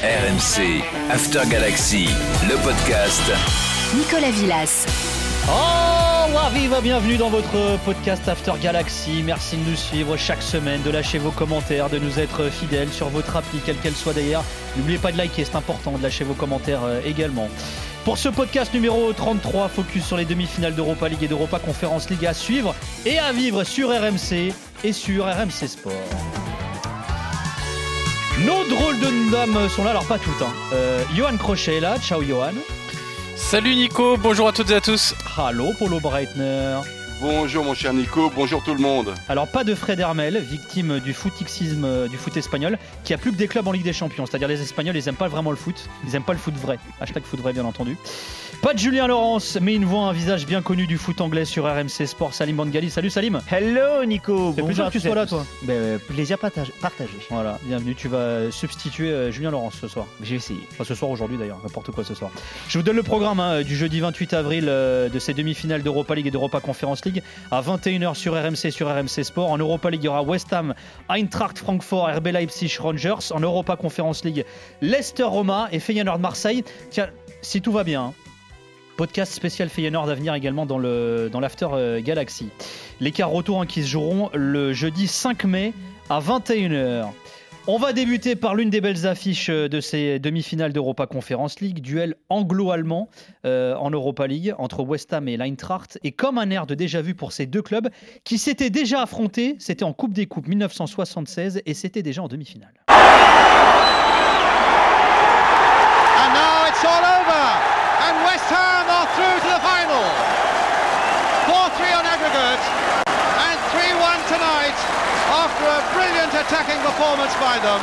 RMC, After Galaxy, le podcast. Nicolas Villas. Oh, wa viva, bienvenue dans votre podcast After Galaxy. Merci de nous suivre chaque semaine, de lâcher vos commentaires, de nous être fidèles sur votre appli, quelle qu'elle soit d'ailleurs. N'oubliez pas de liker, c'est important, de lâcher vos commentaires euh, également. Pour ce podcast numéro 33, focus sur les demi-finales d'Europa League et d'Europa Conference League à suivre et à vivre sur RMC et sur RMC Sport. Nos drôles de dames sont là, alors pas tout le temps. Euh, Johan Crochet est là, ciao Johan. Salut Nico, bonjour à toutes et à tous. Hallo Polo Breitner. Bonjour mon cher Nico, bonjour tout le monde. Alors pas de Fred Hermel, victime du footixisme du foot espagnol, qui a plus que des clubs en Ligue des Champions. C'est-à-dire les Espagnols, ils aiment pas vraiment le foot, ils aiment pas le foot vrai. Hashtag foot vrai bien entendu. Pas de Julien Laurence, mais une voix, un visage bien connu du foot anglais sur RMC Sport. Salim Bangali, salut Salim. Hello Nico, C'est plaisir que tu sois là toi. Ben, euh, plaisir partage- partagé. Voilà, bienvenue. Tu vas substituer euh, Julien Laurence ce soir. Je vais essayer. Enfin, ce soir, aujourd'hui d'ailleurs, n'importe quoi ce soir. Je vous donne le programme hein, du jeudi 28 avril euh, de ces demi-finales d'Europa League et d'Europa Conference League à 21h sur RMC sur RMC Sport. En Europa League, il y aura West Ham, Eintracht Francfort, RB Leipzig, Rangers. En Europa Conference League, Leicester Roma et Feyenoord Marseille. Tiens, si tout va bien. hein, Podcast spécial Feyenoord à venir également dans l'After euh, Galaxy. Les quarts retour hein, qui se joueront le jeudi 5 mai à 21h. On va débuter par l'une des belles affiches euh, de ces demi-finales d'Europa Conference League, duel anglo-allemand euh, en Europa League entre West Ham et l'Eintracht, et comme un air de déjà vu pour ces deux clubs qui s'étaient déjà affrontés, c'était en Coupe des Coupes 1976 et c'était déjà en demi-finale. Attacking performance by them.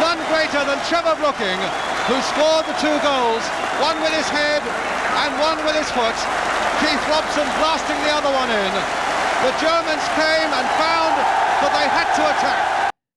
None greater than Trevor Brooking, who scored the two goals, one with his head and one with his foot. Keith Robson blasting the other one in. The Germans came and found that they had to attack.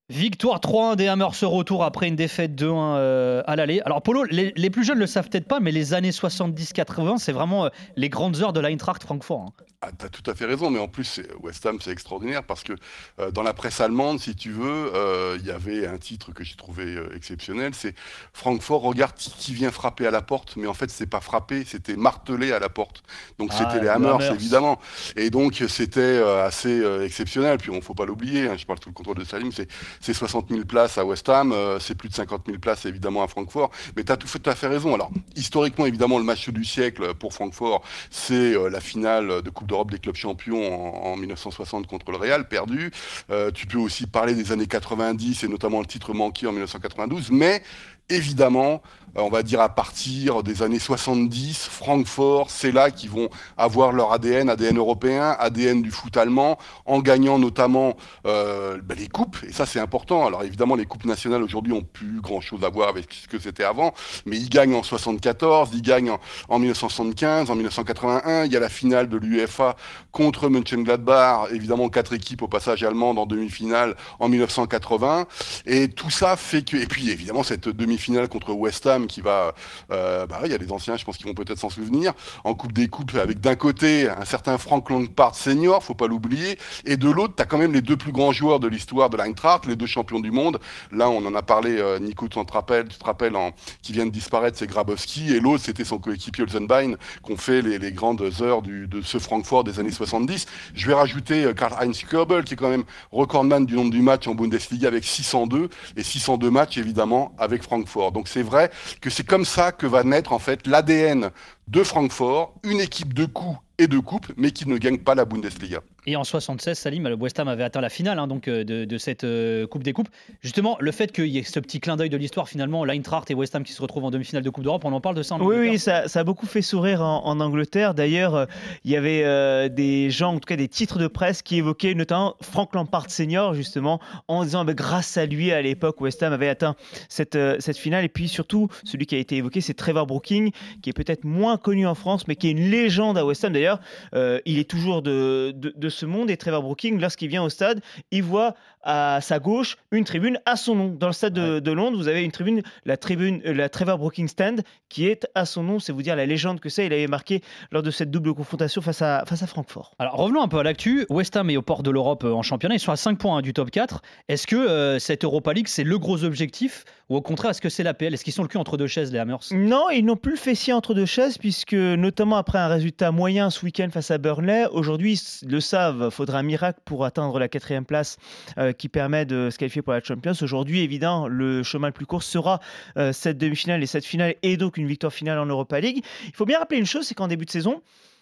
Victoire 3-1 des Hammers ce retour après une défaite 2-1 euh, à l'aller. Alors Polo, les, les plus jeunes ne le savent peut-être pas, mais les années 70-80, c'est vraiment euh, les grandes heures de l'Eintracht Francfort. hein. Ah, t'as tout à fait raison, mais en plus West Ham c'est extraordinaire parce que euh, dans la presse allemande, si tu veux, euh, il y avait un titre que j'ai trouvé euh, exceptionnel, c'est Francfort regarde qui, vient frapper à la porte, mais en fait c'est pas frapper, c'était martelé à la porte. Donc Ah, c'était les Hammers, Hammers. évidemment, et donc c'était assez exceptionnel. Puis on faut pas l'oublier, hein, je parle sous le contrôle de Salim, c'est c'est 60 000 places à West Ham, euh, c'est plus de 50 000 places évidemment à Francfort. Mais tu as tout, à fait raison. Alors, historiquement, évidemment, le match du siècle pour Francfort, c'est euh, la finale de Coupe d'Europe des clubs champions en, en 1960 contre le Real, perdu. Euh, tu peux aussi parler des années 90 et notamment le titre manqué en 1992. Mais évidemment, euh, on va dire à partir des années 70, Francfort, c'est là qu'ils vont avoir leur ADN, ADN européen, ADN du foot allemand, en gagnant notamment euh, ben, les coupes. Et ça, c'est important. Alors évidemment, les coupes nationales aujourd'hui ont plus grand-chose à voir avec ce que c'était avant, mais ils gagnent en 74, ils gagnent en, en 1975, en 1981. Il y a la finale de l'UEFA contre Mönchengladbach, évidemment quatre équipes au passage allemandes en demi-finale en 1980. Et tout ça fait que, et puis évidemment cette demi-finale contre West Ham qui va, euh, bah, il y a les anciens, je pense qu'ils vont peut-être s'en souvenir, en Coupe des Coupes avec d'un côté un certain Frank Lampard senior, faut pas l'oublier, et de l'autre tu as quand même les deux plus grands joueurs de l'histoire de l'Eintracht, les deux champions du monde. Là, on en a parlé, euh, Nico, tu te rappelles, tu te rappelles, en, qui vient de disparaître, c'est Grabowski, et l'autre c'était son coéquipier Olsenbein, qu'on fait les, les grandes heures du, de ce Francfort des années 70. Je vais rajouter euh, Karl-Heinz Körbel, qui est quand même recordman du nombre du match en Bundesliga avec 602, et 602 matchs évidemment avec Francfort. Donc c'est vrai que c'est comme ça que va naître en fait l'ADN de Francfort, une équipe de coups et de coupes, mais qui ne gagne pas la Bundesliga. Et en 76, Salim, le West Ham avait atteint la finale hein, donc, euh, de, de cette euh, Coupe des Coupes. Justement, le fait qu'il y ait ce petit clin d'œil de l'histoire, finalement, l'Eintracht et West Ham qui se retrouvent en demi-finale de Coupe d'Europe, on en parle de ça en Oui, Angleterre oui, ça, ça a beaucoup fait sourire en, en Angleterre. D'ailleurs, euh, il y avait euh, des gens, en tout cas des titres de presse, qui évoquaient notamment Frank Lampard senior, justement, en disant bah, grâce à lui, à l'époque, West Ham avait atteint cette, euh, cette finale. Et puis surtout, celui qui a été évoqué, c'est Trevor Brooking, qui est peut-être moins connu en France, mais qui est une légende à West Ham. D'ailleurs, euh, il est toujours de, de, de ce monde. Et Trevor Brooking, lorsqu'il vient au stade, il voit à sa gauche une tribune à son nom. Dans le stade de, de Londres, vous avez une tribune, la tribune, euh, la Trevor Brooking Stand, qui est à son nom. C'est vous dire la légende que c'est. Il avait marqué lors de cette double confrontation face à, face à Francfort. Alors revenons un peu à l'actu. West Ham est au port de l'Europe euh, en championnat. Ils sont à 5 points hein, du top 4. Est-ce que euh, cette Europa League, c'est le gros objectif? Ou au contraire, est-ce que c'est l'APL Est-ce qu'ils sont le cul entre deux chaises, les Hammers? Non, ils n'ont plus le fessier entre deux chaises, puisque notamment après un résultat moyen ce week-end face à Burnley, aujourd'hui, s- le savent, faudra un miracle pour atteindre la quatrième place euh, qui permet de se qualifier pour la Champions. Aujourd'hui, évidemment, le chemin le plus court sera euh, cette demi-finale et cette finale, et donc une victoire finale en Europa League. Il faut bien rappeler une chose, c'est qu'en début de saison,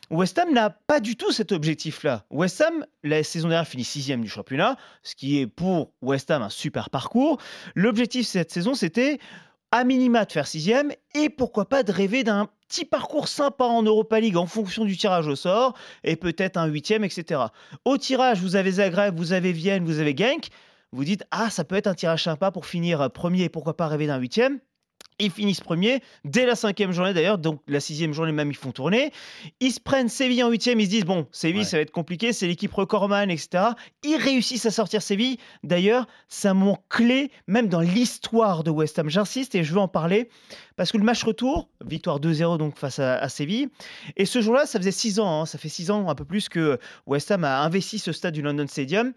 West Ham n'a pas du tout cet objectif-là. West Ham, la saison dernière, finit sixième du championnat, ce qui est pour West Ham un super parcours. L'objectif cette saison, c'était à minima de faire sixième et pourquoi pas de rêver d'un petit parcours sympa en Europa League en fonction du tirage au sort et peut-être un huitième, etc. Au tirage, vous avez Zagreb, vous avez Vienne, vous avez Genk. Vous dites, ah, ça peut être un tirage sympa pour finir premier et pourquoi pas rêver d'un huitième. Ils finissent premier dès la cinquième journée d'ailleurs, donc la sixième journée même ils font tourner. Ils se prennent Séville en huitième, ils se disent bon Séville Ouais. ça va être compliqué, c'est l'équipe recordman etc. Ils réussissent à sortir Séville. D'ailleurs c'est un moment clé même dans l'histoire de West Ham. J'insiste et je veux en parler parce que le match retour, victoire 2-0 donc face à, à Séville. Et ce jour-là ça faisait six ans, hein, ça fait six ans un peu plus que West Ham a investi ce stade du London Stadium.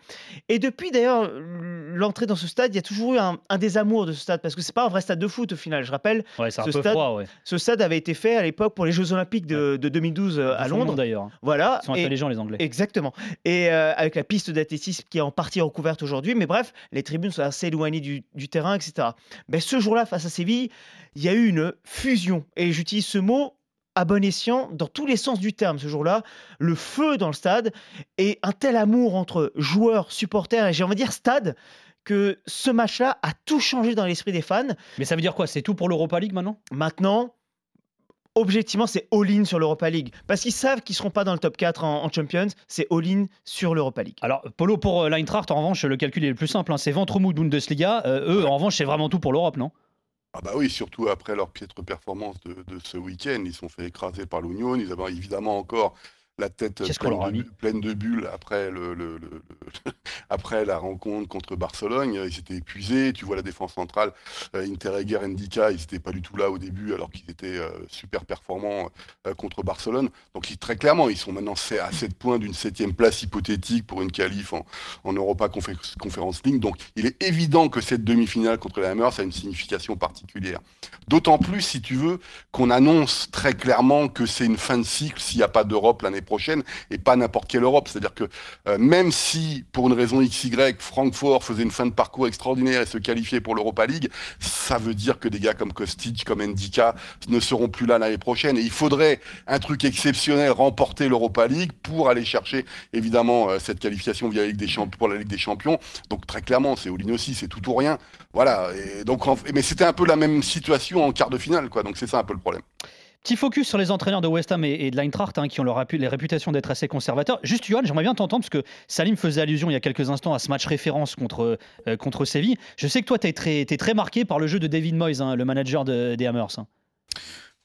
Et depuis d'ailleurs l'entrée dans ce stade, il y a toujours eu un, un désamour de ce stade parce que c'est pas un vrai stade de foot au final. Je rappelle, Ouais, Ce stade- froid, ouais. ce stade avait été fait à l'époque pour les Jeux Olympiques de, de 2012 euh, à Londres. d'ailleurs. Voilà. Ils sont intelligents, les Anglais. Exactement. Et euh, avec la piste d'athlétisme qui est en partie recouverte aujourd'hui. Mais bref, les tribunes sont assez éloignées du, du terrain, etc. Mais ce jour-là, face à Séville, il y a eu une fusion. Et j'utilise ce mot à bon escient dans tous les sens du terme ce jour-là. Le feu dans le stade et un tel amour entre joueurs, supporters et j'ai envie de dire stade que ce match-là a tout changé dans l'esprit des fans. Mais ça veut dire quoi? C'est tout pour l'Europa League maintenant? Maintenant, objectivement, c'est all-in sur l'Europa League. Parce qu'ils savent qu'ils ne seront pas dans le top 4 en, en Champions. C'est all-in sur l'Europa League. Alors, Polo pour euh, l'Eintracht, en revanche, le calcul est le plus simple. hein. C'est ventre mou Bundesliga. Euh, eux, en revanche, c'est vraiment tout pour l'Europe, non? Ah bah oui, surtout après leur piètre performance de, de ce week-end, ils se sont fait écraser par l'Union. Ils avaient évidemment encore la tête pleine de, pleine bulles après, le, le- le- le- après la rencontre contre Barcelone. Ils étaient épuisés. Tu vois la défense centrale, euh, Interreger, Ndika, ils n'étaient pas du tout là au début alors qu'ils étaient euh, super performants euh, contre Barcelone. Donc ils- très clairement, ils sont maintenant à 7 points d'une septième place hypothétique pour une qualif en, en Europa Confé- Conference League. Donc il est évident que cette demi-finale contre les Hammers a une signification particulière. D'autant plus, si tu veux, qu'on annonce très clairement que c'est une fin de cycle s'il n'y a pas d'Europe l'année prochaine et pas n'importe quelle Europe. C'est-à-dire que euh, même si, pour une raison XY, Francfort faisait une fin de parcours extraordinaire et se qualifiait pour l'Europa League, ça veut dire que des gars comme Kostic, comme Ndika ne seront plus là l'année prochaine. Et il faudrait un truc exceptionnel, remporter l'Europa League pour aller chercher évidemment euh, cette qualification via la Ligue des Champions, pour la Ligue des Champions. Donc très clairement, c'est all-in aussi, c'est tout ou rien. Voilà. Et donc, en- mais c'était un peu la même situation en quart de finale, quoi. Donc c'est ça un peu le problème. Petit focus sur les entraîneurs de West Ham et, de l'Eintracht hein, qui ont les réputations d'être assez conservateurs. Juste, Johan, j'aimerais bien t'entendre parce que Salim faisait allusion il y a quelques instants à ce match référence contre, euh, contre Séville. Je sais que toi, tu es t'es très marqué par le jeu de David Moyes, hein, le manager de- des Hammers.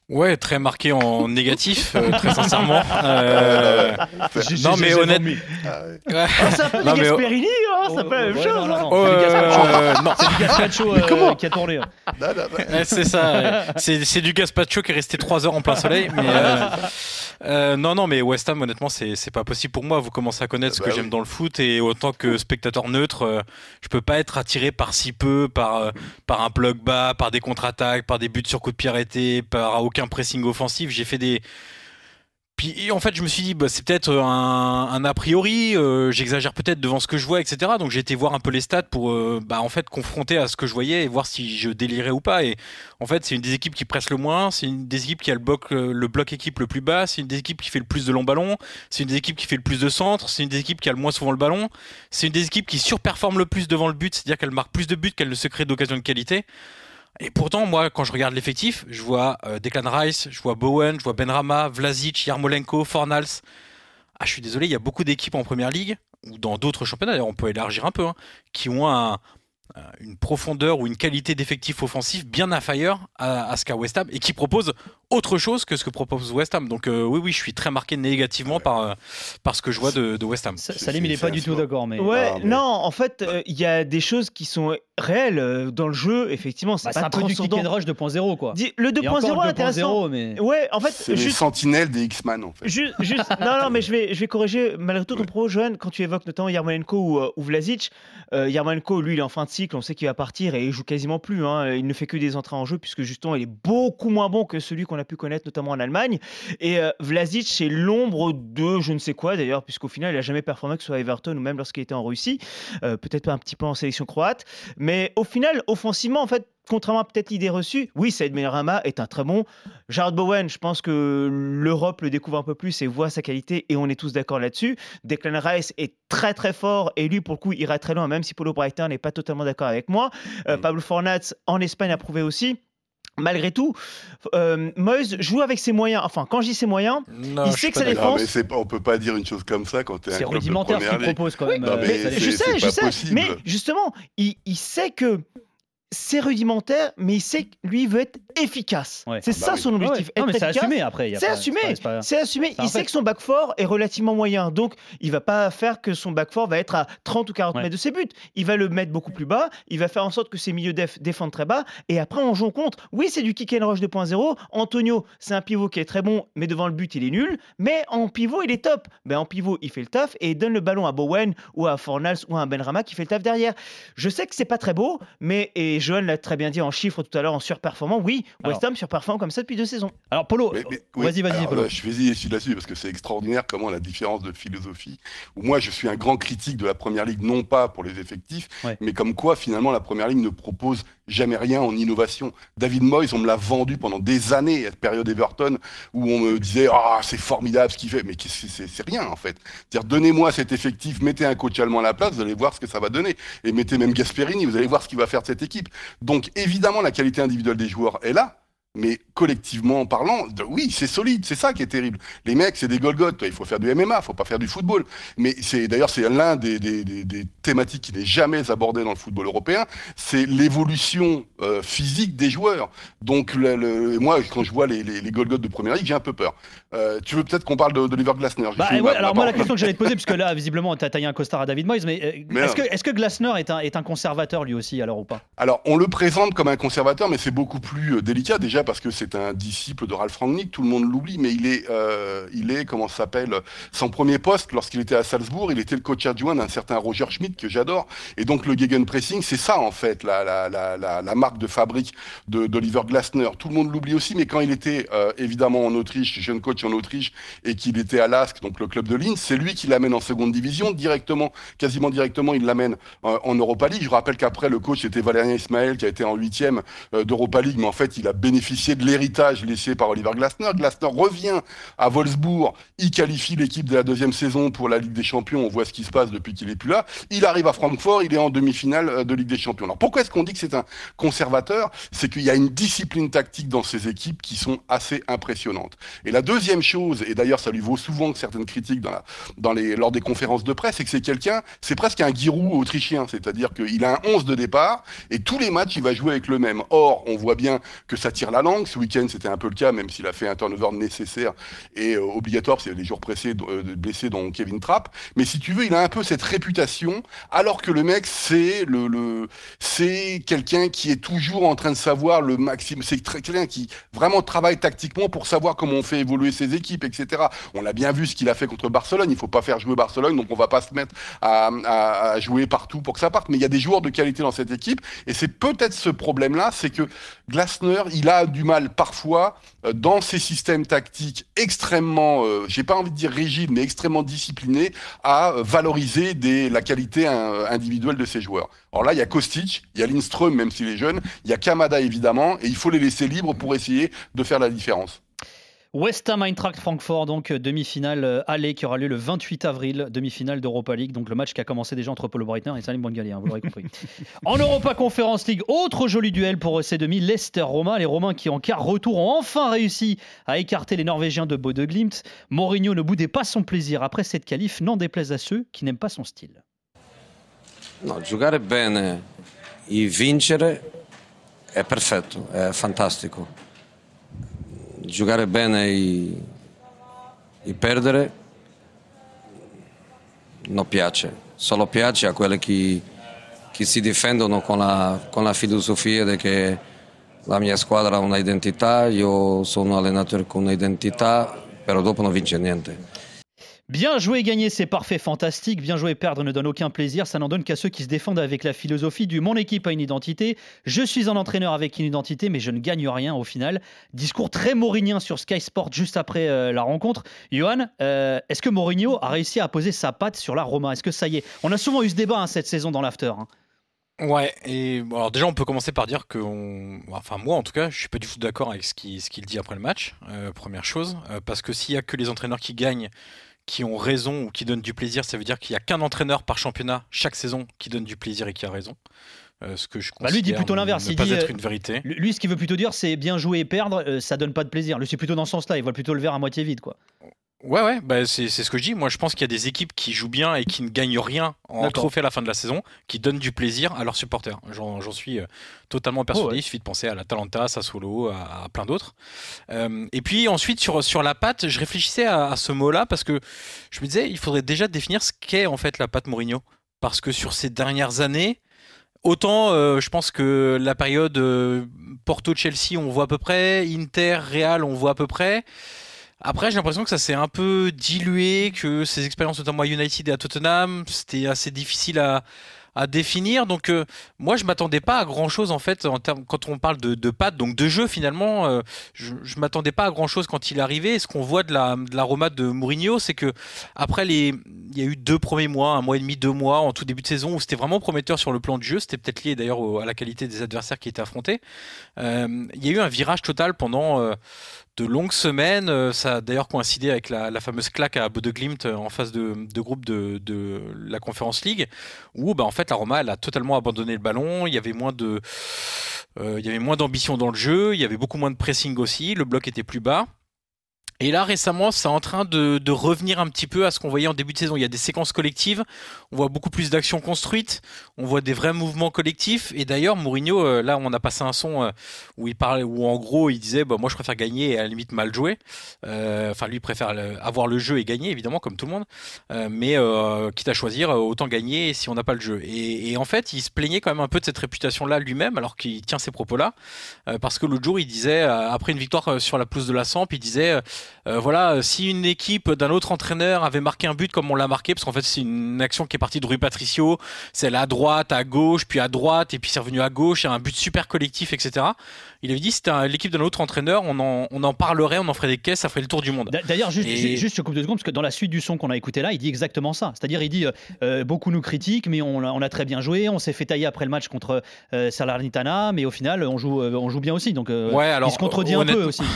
Ouais, très marqué en négatif, euh, très sincèrement. Euh, non, mais honnête. Ah ouais. Ouais. Ah, c'est un peu Non, mais- Gasperini, hein, c'est un peu la même chose. non, non, hein. non, c'est du Gaspacho. euh, non, C'est du Gaspacho euh, qui a tourné. hein. C'est ça. ouais. C'est c'est du Gaspacho qui est resté 3 heures en plein soleil. Mais euh, non, non, mais West Ham, honnêtement, c'est pas possible pour moi. Vous commencez à connaître ce Bah que oui. j'aime dans le foot et autant que spectateur neutre, euh, je peux pas être attiré par si peu, par, euh, par un plug bas, par des contre-attaques, par des buts sur coup de pied arrêtés, par aucun pressing offensif. J'ai fait des. Puis en fait, je me suis dit, bah, c'est peut-être un, un a priori, euh, j'exagère peut-être devant ce que je vois, etc. Donc j'ai été voir un peu les stats pour euh, bah, en fait confronter à ce que je voyais et voir si je délirais ou pas. Et en fait, c'est une des équipes qui presse le moins, c'est une des équipes qui a le bloc, euh, le bloc équipe le plus bas, c'est une des équipes qui fait le plus de longs ballons, c'est une des équipes qui fait le plus de centres, c'est une des équipes qui a le moins souvent le ballon, c'est une des équipes qui surperforme le plus devant le but, c'est-à-dire qu'elle marque plus de buts qu'elle ne se crée d'occasion de qualité. Et pourtant, moi, quand je regarde l'effectif, je vois euh, Declan Rice, je vois Bowen, je vois Benrama, Vlasic, Yarmolenko, Fornals. Ah, je suis désolé, il y a beaucoup d'équipes en première ligue ou dans d'autres championnats, d'ailleurs, on peut élargir un peu, hein, qui ont un, euh, une profondeur ou une qualité d'effectif offensif bien inférieure à, à ce qu'a West Ham et qui propose autre chose que ce que propose West Ham. Donc euh, oui, oui, je suis très marqué négativement par, euh, par ce que je vois de, de West Ham. Salim, il est c'est pas du tout d'accord, mais. Ouais, Ah, mais- non, en fait, euh, il y a des choses qui sont réelles euh, dans le jeu. Effectivement, c'est Bah, pas un peu du kick and rush 2.0, quoi. Le Et encore 2.0 est le intéressant. 2.0, mais. Ouais, en fait, C'est les juste sentinelles des X-Man, en fait. Ju- Juste, non, non, mais je vais, je vais corriger malgré tout ton propos, Johan, quand tu évoques notamment Yarmolenko ou, euh, ou Vlasic. Euh, Yarmolenko, lui, il est en fin de cycle, on sait qu'il va partir et il joue quasiment plus. hein. Il ne fait que des entrées en jeu puisque justement, il est beaucoup moins bon que celui qu'on a pu connaître notamment en Allemagne. Et euh, Vlasic, c'est l'ombre de je ne sais quoi d'ailleurs, puisqu'au final, il a jamais performé que ce soit à Everton ou même lorsqu'il était en Russie. Euh, Peut-être pas un petit peu en sélection croate. Mais au final, offensivement, en fait, contrairement à peut-être l'idée reçue, oui, Saïd Benrahma est un très bon. Jared Bowen, je pense que l'Europe le découvre un peu plus et voit sa qualité et on est tous d'accord là-dessus. Declan Rice est très très fort et lui, pour le coup, ira très loin, même si Paulo Breitner n'est pas totalement d'accord avec moi. Euh. Pablo Fornats en Espagne a prouvé aussi. Malgré tout, euh, Moyes joue avec ses moyens. Enfin, quand je dis ses moyens, Non, Il sait que. Non, défense- mais c'est pas- on peut pas dire une chose comme ça quand tu es un C'est club de rudimentaire ce qu'il propose quand même. euh, mais je sais, je sais. possible. Mais justement, il, il sait que c'est rudimentaire, mais il sait que lui veut être efficace. Ouais. C'est Ah bah ça oui. son ouais. objectif. Non, mais c'est assumé après. C'est assumé, c'est assumé. Il sait fait. que son back four est relativement moyen, donc il va pas faire que son back four va être à 30 ou 40 Ouais. mètres de ses buts. Il va le mettre beaucoup plus bas, il va faire en sorte que ses milieux def défendent très bas, et après on joue contre. Oui, c'est du kick and rush 2.0. Antonio, c'est un pivot qui est très bon, mais devant le but il est nul. Mais en pivot il est top. Ben, en pivot il fait le taf et il donne le ballon à Bowen ou à Fornals ou à un Benrama qui fait le taf derrière. Je sais que c'est pas très beau, mais et Johan l'a très bien dit en chiffres tout à l'heure en surperformant. Oui, West Ham surperforme comme ça depuis deux saisons. Alors, Polo, Mais- mais- oui. vas-y, vas-y, Polo. là, je vais y essayer là-dessus parce que c'est extraordinaire comment la différence de philosophie. Où moi, je suis un grand critique de la première ligue, non pas pour les effectifs, Ouais. mais comme quoi finalement la première ligue ne propose jamais rien en innovation. David Moyes, on me l'a vendu pendant des années, à cette période Everton, où on me disait ah c'est formidable ce qu'il fait, mais c'est rien en fait. C'est-à-dire donnez-moi cet effectif, mettez un coach allemand à la place, vous allez voir ce que ça va donner, et mettez même Gasperini, vous allez voir ce qu'il va faire de cette équipe. Donc évidemment la qualité individuelle des joueurs est là. Mais collectivement parlant, de- oui, c'est solide, c'est ça qui est terrible. Les mecs, c'est des Golgoth, il faut faire du MMA, il faut pas faire du football. Mais c'est d'ailleurs c'est l'un des, des- des- des thématiques qui n'est jamais abordé dans le football européen, c'est l'évolution euh, physique des joueurs. Donc le- le- moi, quand je vois les, les, les de première ligue, j'ai un peu peur. Euh, tu veux peut-être qu'on parle de, d'Oliver Glasner Bah, ouais, alors moi la question que j'allais te poser, puisque là visiblement tu as taillé un costard à David Moyes, mais, euh, Mais est-ce que, est-ce que Glasner est un, est un conservateur lui aussi alors ou pas? Alors, on le présente comme un conservateur, mais c'est beaucoup plus délicat déjà parce que c'est un disciple de Ralph Rangnick, tout le monde l'oublie, mais il est, euh, il est, comment s'appelle, son premier poste lorsqu'il était à Salzbourg, il était le coach adjoint d'un certain Roger Schmidt que j'adore, et donc le gegenpressing, c'est ça en fait, la, la, la, la, marque de fabrique d'Oliver Glasner. Tout le monde l'oublie aussi, mais quand il était euh, évidemment en Autriche, jeune coach en Autriche, et qu'il était à Lask, donc le club de Linz, c'est lui qui l'amène en seconde division directement, quasiment directement, il l'amène euh, en Europa League. Je rappelle qu'après le coach c'était Valérien Ismaël qui a été en huitième euh, d'Europa League, mais en fait il a bénéficié de l'héritage laissé par Oliver Glasner. Glasner revient à Wolfsburg, il qualifie l'équipe de la deuxième saison pour la Ligue des Champions. On voit ce qui se passe depuis qu'il est plus là. Il arrive à Francfort, il est en demi-finale euh, de Ligue des Champions. Alors pourquoi est-ce qu'on dit que c'est un conservateur? C'est qu'il y a une discipline tactique dans ces équipes qui sont assez impressionnantes. Et la deuxième chose, et d'ailleurs ça lui vaut souvent certaines critiques dans les, lors des conférences de presse, c'est que c'est quelqu'un, c'est presque un Giroud autrichien, c'est-à-dire qu'il a un 11 de départ et tous les matchs il va jouer avec le même. Or, on voit bien que ça tire la Ce week-end, c'était un peu le cas, même s'il a fait un turnover nécessaire et euh, obligatoire, a les jours pressés, euh, blessés, dont Kevin Trapp. Mais si tu veux, il a un peu cette réputation, alors que le mec, c'est le, c'est quelqu'un qui est toujours en train de savoir le maximum. C'est quelqu'un qui vraiment travaille tactiquement pour savoir comment on fait évoluer ses équipes, etc. On l'a bien vu ce qu'il a fait contre Barcelone. Il faut pas faire jouer Barcelone, donc on va pas se mettre à jouer partout pour que ça parte. Mais il y a des joueurs de qualité dans cette équipe, et c'est peut-être ce problème-là, c'est que Glasner, il a du mal parfois euh, dans ses systèmes tactiques extrêmement, euh, j'ai pas envie de dire rigides, mais extrêmement disciplinés, à euh, valoriser la qualité euh, individuelle de ses joueurs. Alors là, il y a Kostic, il y a Lindström, même s'il est jeune, il y a Kamada évidemment, et il faut les laisser libres pour essayer de faire la différence. West Ham Eintracht Francfort, donc euh, demi-finale euh, aller qui aura lieu le 28 avril, demi-finale d'Europa League, donc le match qui a commencé déjà entre Paulo Breitner et Salim Bongali, hein, vous l'aurez compris. en Europa Conference League, autre joli duel pour ces demi, Leicester-Roma, les Romains qui en quart retour ont enfin réussi à écarter les Norvégiens de Bode Glimt. Mourinho ne boudait pas son plaisir après cette qualif, n'en déplaise à ceux qui n'aiment pas son style. No, giocare bene e vincere è perfetto, è fantastico. Giocare bene e, e perdere non piace, solo piace a quelli che, che si difendono con la, con la filosofia che la mia squadra ha un'identità, io sono un allenatore con un'identità, però dopo non vince niente. Bien jouer et gagner, c'est parfait, fantastique. Bien jouer et perdre ne donne aucun plaisir. Ça n'en donne qu'à ceux qui se défendent avec la philosophie du mon équipe a une identité. Je suis un entraîneur avec une identité, mais je ne gagne rien au final. Discours très maurinien sur Sky Sport juste après euh, la rencontre. Johan, euh, est-ce que Mourinho a réussi à poser sa patte sur la Roma? Est-ce que ça y est? On a souvent eu ce débat hein, cette saison dans l'after. hein. Ouais, et alors déjà on peut commencer par dire que, enfin moi en tout cas, je suis pas du tout d'accord avec ce qu'il dit après le match, euh, première chose, parce que s'il y a que les entraîneurs qui gagnent, qui ont raison ou qui donnent du plaisir, ça veut dire qu'il y a qu'un entraîneur par championnat chaque saison qui donne du plaisir et qui a raison. Euh, ce que je Bah, lui, dit plutôt l'inverse, il pas dit, être euh, une vérité. Lui, ce qu'il veut plutôt dire, c'est bien jouer et perdre, euh, ça donne pas de plaisir. Lui, c'est plutôt dans ce sens-là. Il voit plutôt le verre à moitié vide, quoi. Ouais, ouais, bah c'est c'est ce que je dis. Moi, je pense qu'il y a des équipes qui jouent bien et qui ne gagnent rien en D'accord. trophée à la fin de la saison, qui donnent du plaisir à leurs supporters. J'en j'en suis euh, totalement persuadé. Oh, ouais. Il suffit de penser à la Talenta, Sassuolo, à, à plein d'autres. Euh, et puis ensuite, sur, sur la patte, je réfléchissais à, à ce mot-là parce que je me disais, il faudrait déjà définir ce qu'est en fait la patte Mourinho. Parce que sur ces dernières années, Autant, euh, je pense que la période euh, Porto-Chelsea, on voit à peu près, Inter-Real, on voit à peu près. Après, j'ai l'impression que ça s'est un peu dilué, que ces expériences, notamment à United et à Tottenham, c'était assez difficile à, définir. Donc, euh, moi, je m'attendais pas à grand chose en fait en termes quand on parle de, de pattes, donc de jeu finalement. euh, je, je m'attendais pas à grand chose quand il est arrivé. Ce qu'on voit de la, de de Mourinho, c'est que après les, il y a eu deux premiers mois, un mois et demi, deux mois en tout début de saison où c'était vraiment prometteur sur le plan de jeu. C'était peut-être lié d'ailleurs à la qualité des adversaires qui étaient affrontés. Euh, il y a eu un virage total pendant de longues semaines. Euh, Ça a d'ailleurs coïncidé avec la, la fameuse claque à Bode Glimt en phase de, de groupe de, de la Conference League, où bah, en fait la Roma elle a totalement abandonné le ballon. Il y avait moins de, euh, il y avait moins d'ambition dans le jeu. Il y avait beaucoup moins de pressing aussi. Le bloc était plus bas. Et là, récemment, c'est en train de, revenir un petit peu à ce qu'on voyait en début de saison. Il y a des séquences collectives, on voit beaucoup plus d'actions construites, on voit des vrais mouvements collectifs. Et d'ailleurs, Mourinho, euh, là, on a passé un son euh, où il parlait, où en gros, il disait, bah, moi, je préfère gagner et à la limite mal jouer. Euh, Enfin, lui il préfère avoir le jeu et gagner, évidemment, comme tout le monde. Mais quitte à choisir, autant gagner si on n'a pas le jeu. Et, en fait, il se plaignait quand même un peu de cette réputation-là lui-même, alors qu'il tient ces propos-là, parce que l'autre jour, il disait, après une victoire sur la pelouse de la Samp, il disait. Euh, voilà, si une équipe d'un autre entraîneur avait marqué un but comme on l'a marqué, parce qu'en fait c'est une action qui est partie de Rui Patricio, c'est à droite, à gauche, puis à droite, et puis c'est revenu à gauche, il y a un but super collectif, etc. Il avait dit c'était l'équipe d'un autre entraîneur, on en, on en parlerait, on en ferait des caisses, ça ferait le tour du monde. D'a- D'ailleurs, juste, Et- ju- juste je coupe deux secondes, parce que dans la suite du son qu'on a écouté là, il dit exactement ça. C'est-à-dire, il dit euh, euh, beaucoup nous critiquent, mais on, a- on a très bien joué, on s'est fait tailler après le match contre euh, Salernitana, mais au final, on joue, on joue bien aussi. Donc, Ouais, alors, il se contredit un peu aussi.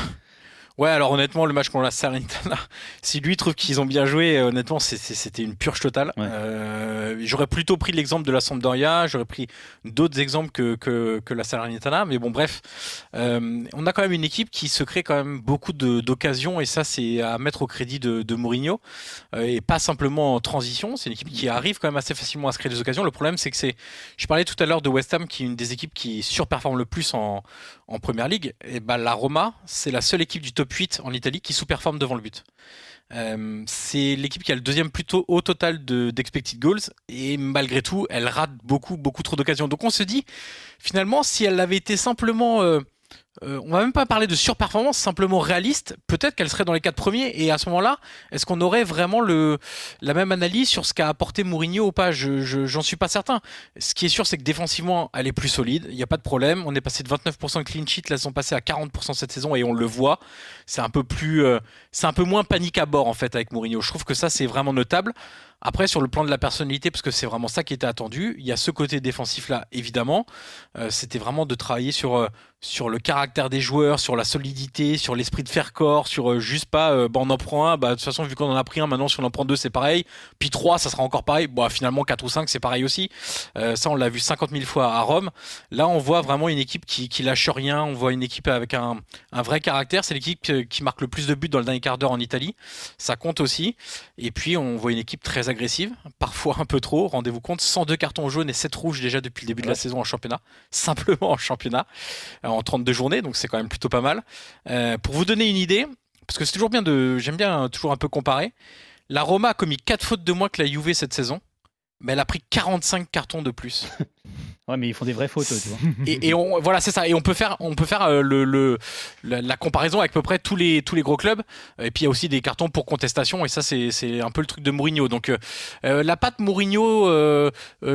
Ouais, alors honnêtement, le match contre la Salernitana, si lui trouve qu'ils ont bien joué, euh, honnêtement, c'était une purge totale. Ouais. Euh, j'aurais plutôt pris l'exemple de la Sampdoria, j'aurais pris d'autres exemples que, que, que la Salernitana, mais bon, bref, euh, on a quand même une équipe qui se crée quand même beaucoup d'occasions, et ça, c'est à mettre au crédit de, de Mourinho, euh, et pas simplement en transition. C'est une équipe qui arrive quand même assez facilement à se créer des occasions. Le problème, c'est que c'est, je parlais tout à l'heure de West Ham, qui est une des équipes qui surperforme le plus en, en première ligue, et ben la Roma, c'est la seule équipe du top 8 en Italie qui sous-performe devant le but. Euh, c'est l'équipe qui a le deuxième plus tôt au total de- d'expected goals et malgré tout, elle rate beaucoup, beaucoup trop d'occasions. Donc on se dit, finalement, si elle avait été simplement, euh, euh, on va même pas parler de surperformance, simplement réaliste, peut-être qu'elle serait dans les quatre premiers. Et à ce moment-là, est-ce qu'on aurait vraiment le, la même analyse sur ce qu'a apporté Mourinho ou pas? Je- je- J'en suis pas certain. Ce qui est sûr, c'est que défensivement, elle est plus solide. Il n'y a pas de problème. On est passé de 29% de clean sheet, là, ils sont passés à 40% cette saison et on le voit. C'est un peu euh, un peu moins panique à bord en fait avec Mourinho. Je trouve que ça, c'est vraiment notable. Après, sur le plan de la personnalité, parce que c'est vraiment ça qui était attendu, il y a ce côté défensif là, évidemment. Euh, C'était vraiment de travailler sur, euh, sur le caractère caractère des joueurs, sur la solidité, sur l'esprit de faire corps, sur juste pas, bah, on en prend un, bah, de toute façon, vu qu'on en a pris un, maintenant, si on en prend deux, c'est pareil. Puis trois, ça sera encore pareil. Bon, finalement, quatre ou cinq, c'est pareil aussi. ça, on l'a vu 50 000 fois à Rome. Là, on voit vraiment une équipe qui, qui lâche rien. On voit une équipe avec un, un vrai caractère. C'est l'équipe qui marque le plus de buts dans le dernier quart d'heure en Italie. Ça compte aussi. Et puis, on voit une équipe très agressive, parfois un peu trop. Rendez-vous compte, 102 cartons jaunes et 7 rouges déjà depuis le début de la saison en championnat. Simplement en championnat, euh, en 32 journées, donc c'est quand même plutôt pas mal. Euh, pour vous donner une idée, parce que c'est toujours bien de. J'aime bien toujours un peu comparer. La Roma a commis 4 fautes de moins que la Juve cette saison mais elle a pris 45 cartons de plus. ouais, mais ils font des vraies fautes, tu vois. et, on, voilà, c'est ça. Et on peut faire, on peut faire euh, le, la, comparaison avec à peu près tous les, tous les gros clubs. Et puis il y a aussi des cartons pour contestation. Et ça, c'est un peu le truc de Mourinho. Donc euh, euh, la patte Mourinho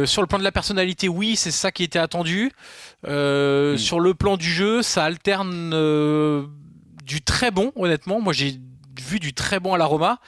sur le plan de la personnalité, oui, c'est ça qui était attendu. Hmm. Sur le plan du jeu, ça alterne du très bon, honnêtement. Moi, j'ai vu du très bon à la Roma.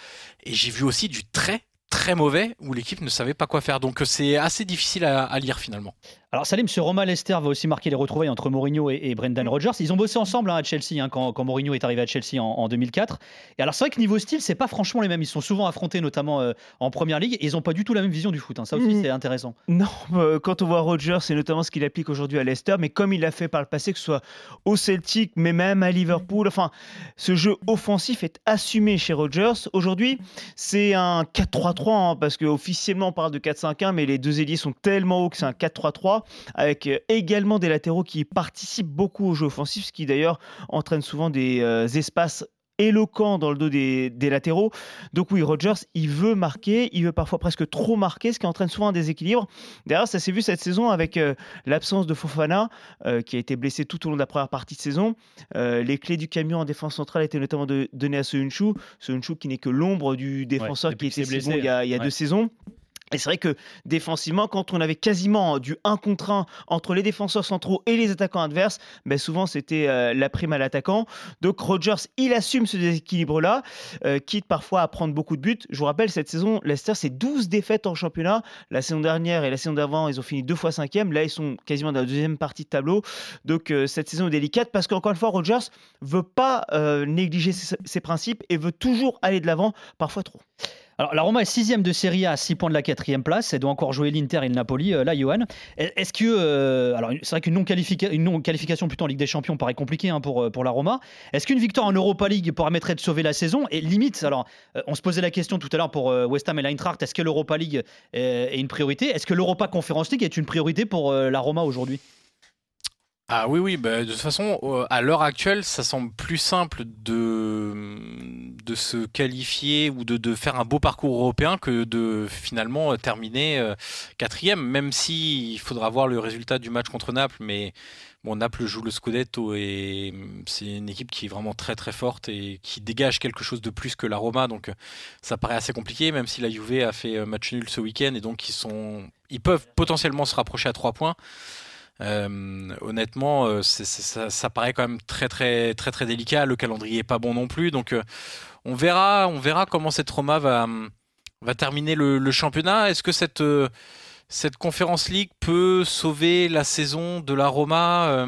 Et j'ai vu aussi du très très mauvais où l'équipe ne savait pas quoi faire. Donc c'est assez difficile à, lire finalement. Alors Salim, ce Roma Leicester va aussi marquer les retrouvailles entre Mourinho et, Brendan Rodgers. Ils ont bossé ensemble hein, à Chelsea hein, quand, Mourinho est arrivé à Chelsea en, 2004. Et alors c'est vrai que niveau style, c'est pas franchement les mêmes. Ils sont souvent affrontés, notamment euh, en première ligue, et ils ont pas du tout la même vision du foot. Hein. Ça aussi, mm. c'est intéressant. Non, euh, quand on voit Rodgers, c'est notamment ce qu'il applique aujourd'hui à Leicester, mais comme il l'a fait par le passé, que ce soit au Celtic, mais même à Liverpool. Enfin, ce jeu offensif est assumé chez Rodgers. Aujourd'hui, c'est un 4-3-3, parce qu'officiellement on parle de 4-5-1, mais les deux ailiers sont tellement hauts que c'est un 4-3-3 avec également des latéraux qui participent beaucoup au jeu offensif, ce qui d'ailleurs entraîne souvent des euh, espaces éloquents dans le dos des, latéraux. Donc oui, Rogers, il veut marquer, il veut parfois presque trop marquer, ce qui entraîne souvent un déséquilibre. D'ailleurs, ça s'est vu cette saison avec euh, l'absence de Fofana, euh, qui a été blessé tout au long de la première partie de saison. les clés du camion en défense centrale étaient notamment données à Soyuncu, Soyuncu qui n'est que l'ombre du défenseur qui était blessé il y a, il y a deux saisons. Et c'est vrai que défensivement, quand on avait quasiment du 1 contre 1 entre les défenseurs centraux et les attaquants adverses, ben souvent c'était euh, la prime à l'attaquant. Donc Rogers, il assume ce déséquilibre-là, euh, quitte parfois à prendre beaucoup de buts. Je vous rappelle, cette saison, Leicester, c'est 12 défaites en championnat. La saison dernière et la saison d'avant, ils ont fini deux fois cinquième. Là, ils sont quasiment dans la deuxième partie de tableau. Donc euh, cette saison est délicate parce qu'encore une fois, Rogers veut pas négliger ses principes et veut toujours aller de l'avant, parfois trop. Alors, la Roma est sixième de Série A à 6 points de la quatrième place. Elle doit encore jouer l'Inter et le Napoli. Euh, là, Johan, est-ce que. Euh, alors, c'est vrai qu'une non-qualification plutôt en Ligue des Champions paraît compliquée hein, pour, euh, pour la Roma. Est-ce qu'une victoire en Europa League permettrait de sauver la saison? Et limite, alors, on se posait la question tout à l'heure pour West Ham et l'Eintracht est-ce que l'Europa League est une priorité? Est-ce que l'Europa Conference League est une priorité pour la Roma aujourd'hui? Ah oui, oui, bah, de toute façon, à l'heure actuelle, ça semble plus simple de, de se qualifier ou de, de faire un beau parcours européen que de finalement terminer euh, quatrième, même si il faudra voir le résultat du match contre Naples, mais bon, Naples joue le Scudetto et mm, c'est une équipe qui est vraiment très très forte et qui dégage quelque chose de plus que la Roma, donc ça paraît assez compliqué, même si la Juve a fait match nul ce week-end et donc ils, sont, ils peuvent potentiellement se rapprocher à trois points. Euh, honnêtement, euh, ça, paraît quand même très très très très délicat. Le calendrier est pas bon non plus, donc euh, on verra, on verra comment cette Roma va va terminer le, championnat. Est-ce que cette cette conférence League peut sauver la saison de la Roma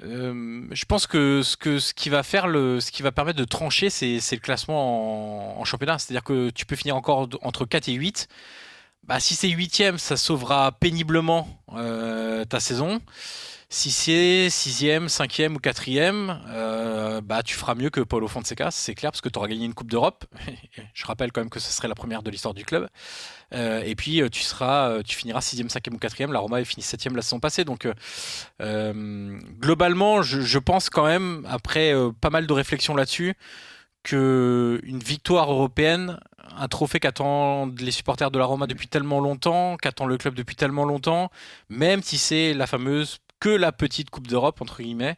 je pense que ce, que ce qui va faire le, ce qui va permettre de trancher, c'est le classement en, en championnat. C'est-à-dire que tu peux finir encore entre 4 et 8. Bah, si c'est huitième, ça sauvera péniblement euh, ta saison. Si c'est sixième, cinquième ou quatrième, euh, bah tu feras mieux que Paulo Fonseca, c'est clair, parce que tu auras gagné une Coupe d'Europe. Je rappelle quand même que ce serait la première de l'histoire du club. Euh, et puis tu seras, tu finiras sixième, cinquième ou quatrième. La Roma est fini septième la saison passée. Donc globalement, je, je, pense quand même, après pas mal de réflexions là-dessus, qu'une victoire européenne un trophée qu'attendent les supporters de la Roma depuis tellement longtemps, qu'attend le club depuis tellement longtemps, même si c'est la fameuse que la petite Coupe d'Europe, entre guillemets,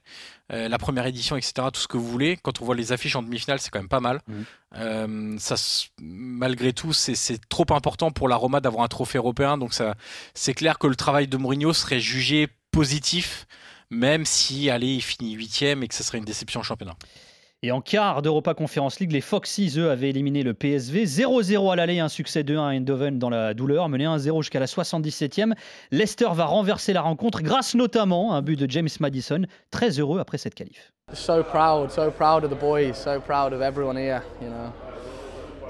euh, la première édition, etc., tout ce que vous voulez. Quand on voit les affiches en demi-finale, c'est quand même pas mal. Mmh. Euh, ça, malgré tout, c'est trop important pour la Roma d'avoir un trophée européen. Donc c'est clair que le travail de Mourinho serait jugé positif, même si, allez, il finit huitième et que ce serait une déception au championnat. Et en quart d'Europa Conference League, les Foxes, eux, avaient éliminé le PSV. 0-0 à l'aller, un succès 2-1 à Eindhoven dans la douleur, mené 1-0 jusqu'à la 77e. Leicester va renverser la rencontre grâce notamment à un but de James Madison. Très heureux après cette qualif. So proud, so proud of the boys, so proud of everyone here, you know.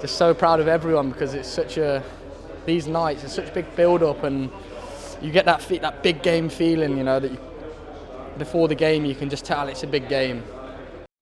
Just so proud of everyone because it's such a, these nights, it's such big build up and you get that, that big game feeling, you know, that you, before the game you can just tell it's a big game.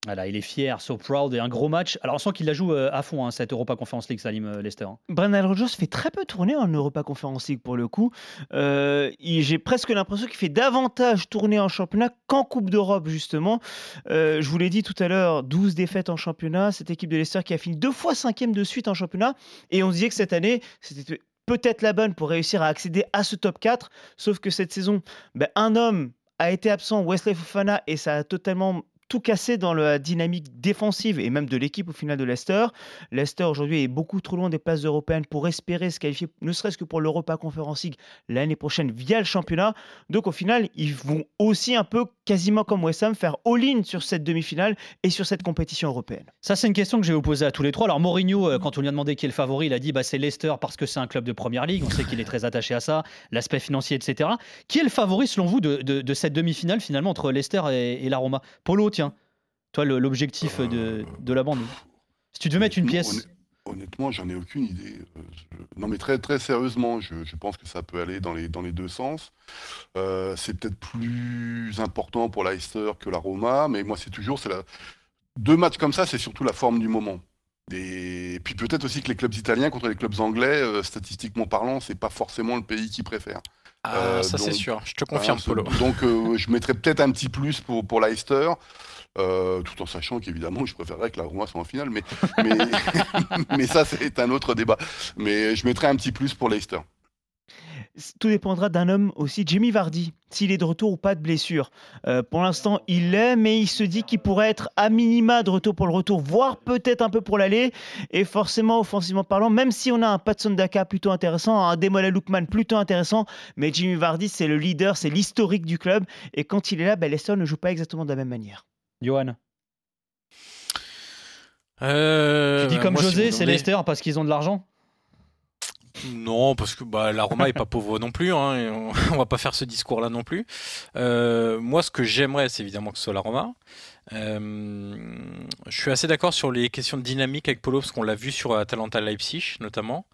Voilà, il est fier, so proud et un gros match. Alors on sent qu'il la joue euh, à fond hein, cette Europa Conference League, Salim euh, Leicester. hein. Brendan Rodgers fait très peu tourner en Europa Conference League pour le coup. Euh, J'ai presque l'impression qu'il fait davantage tourner en championnat qu'en Coupe d'Europe justement. Je vous l'ai dit tout à l'heure, 12 défaites en championnat. Cette équipe de Leicester qui a fini deux fois cinquième de suite en championnat. Et on se disait que cette année, c'était peut-être la bonne pour réussir à accéder à ce top 4. Sauf que cette saison, ben, un homme a été absent, Wesley Fofana, et ça a totalement tout cassé dans la dynamique défensive et même de l'équipe au final de Leicester. Leicester aujourd'hui est beaucoup trop loin des places européennes pour espérer se qualifier, ne serait-ce que pour l'Europa Conference League l'année prochaine via le championnat. Donc au final, ils vont aussi un peu quasiment comme West Ham faire all-in sur cette demi-finale et sur cette compétition européenne. Ça, c'est une question que vous poser à tous les trois. Alors, Mourinho, euh, quand on lui a demandé qui est le favori, il a dit bah, c'est Leicester parce que c'est un club de première ligue. On sait qu'il est très attaché à ça, l'aspect financier, etc. Qui est le favori, selon vous, de cette demi-finale, finalement, entre Leicester et, et la Roma? Polo, tiens, toi, l'objectif de, de la bande. Si tu devais mettre une pièce. honn- Honnêtement, j'en ai aucune idée. Euh, Non, mais très, très sérieusement, je, je pense que ça peut aller dans les, dans les deux sens. Euh, c'est peut-être plus important pour Leicester que la Roma, mais moi, c'est toujours la... deux matchs comme ça, c'est surtout la forme du moment. Et puis peut-être aussi que les clubs italiens contre les clubs anglais, euh, statistiquement parlant, c'est pas forcément le pays qui préfère. Ah, Euh, ça c'est sûr, je te confirme, Polo. Donc euh, je mettrais peut-être un petit plus pour, pour Leicester, euh, tout en sachant qu'évidemment je préférerais que la Roma soit en finale, mais, mais, mais ça c'est un autre débat. Mais je mettrais un petit plus pour Leicester. Tout dépendra d'un homme aussi, Jimmy Vardy, s'il est de retour ou pas de blessure. Euh, pour l'instant, il l'est, mais il se dit qu'il pourrait être à minima de retour pour le retour, voire peut-être un peu pour l'aller. Et forcément, offensivement parlant, même si on a un Patson Daka plutôt intéressant, un Demola Lookman plutôt intéressant, mais Jimmy Vardy, c'est le leader, c'est l'historique du club. Et quand il est là, ben, Leicester ne joue pas exactement de la même manière. Johan, Euh, tu dis comme José, c'est Leicester parce qu'ils ont de l'argent? Non, parce que bah, la Roma est pas pauvre non plus. hein, et on, on va pas faire ce discours-là non plus. Euh, moi, ce que j'aimerais, c'est évidemment que ce soit la Roma. Euh, je suis assez d'accord sur les questions de dynamique avec Polo, parce qu'on l'a vu sur Atalanta Leipzig, notamment,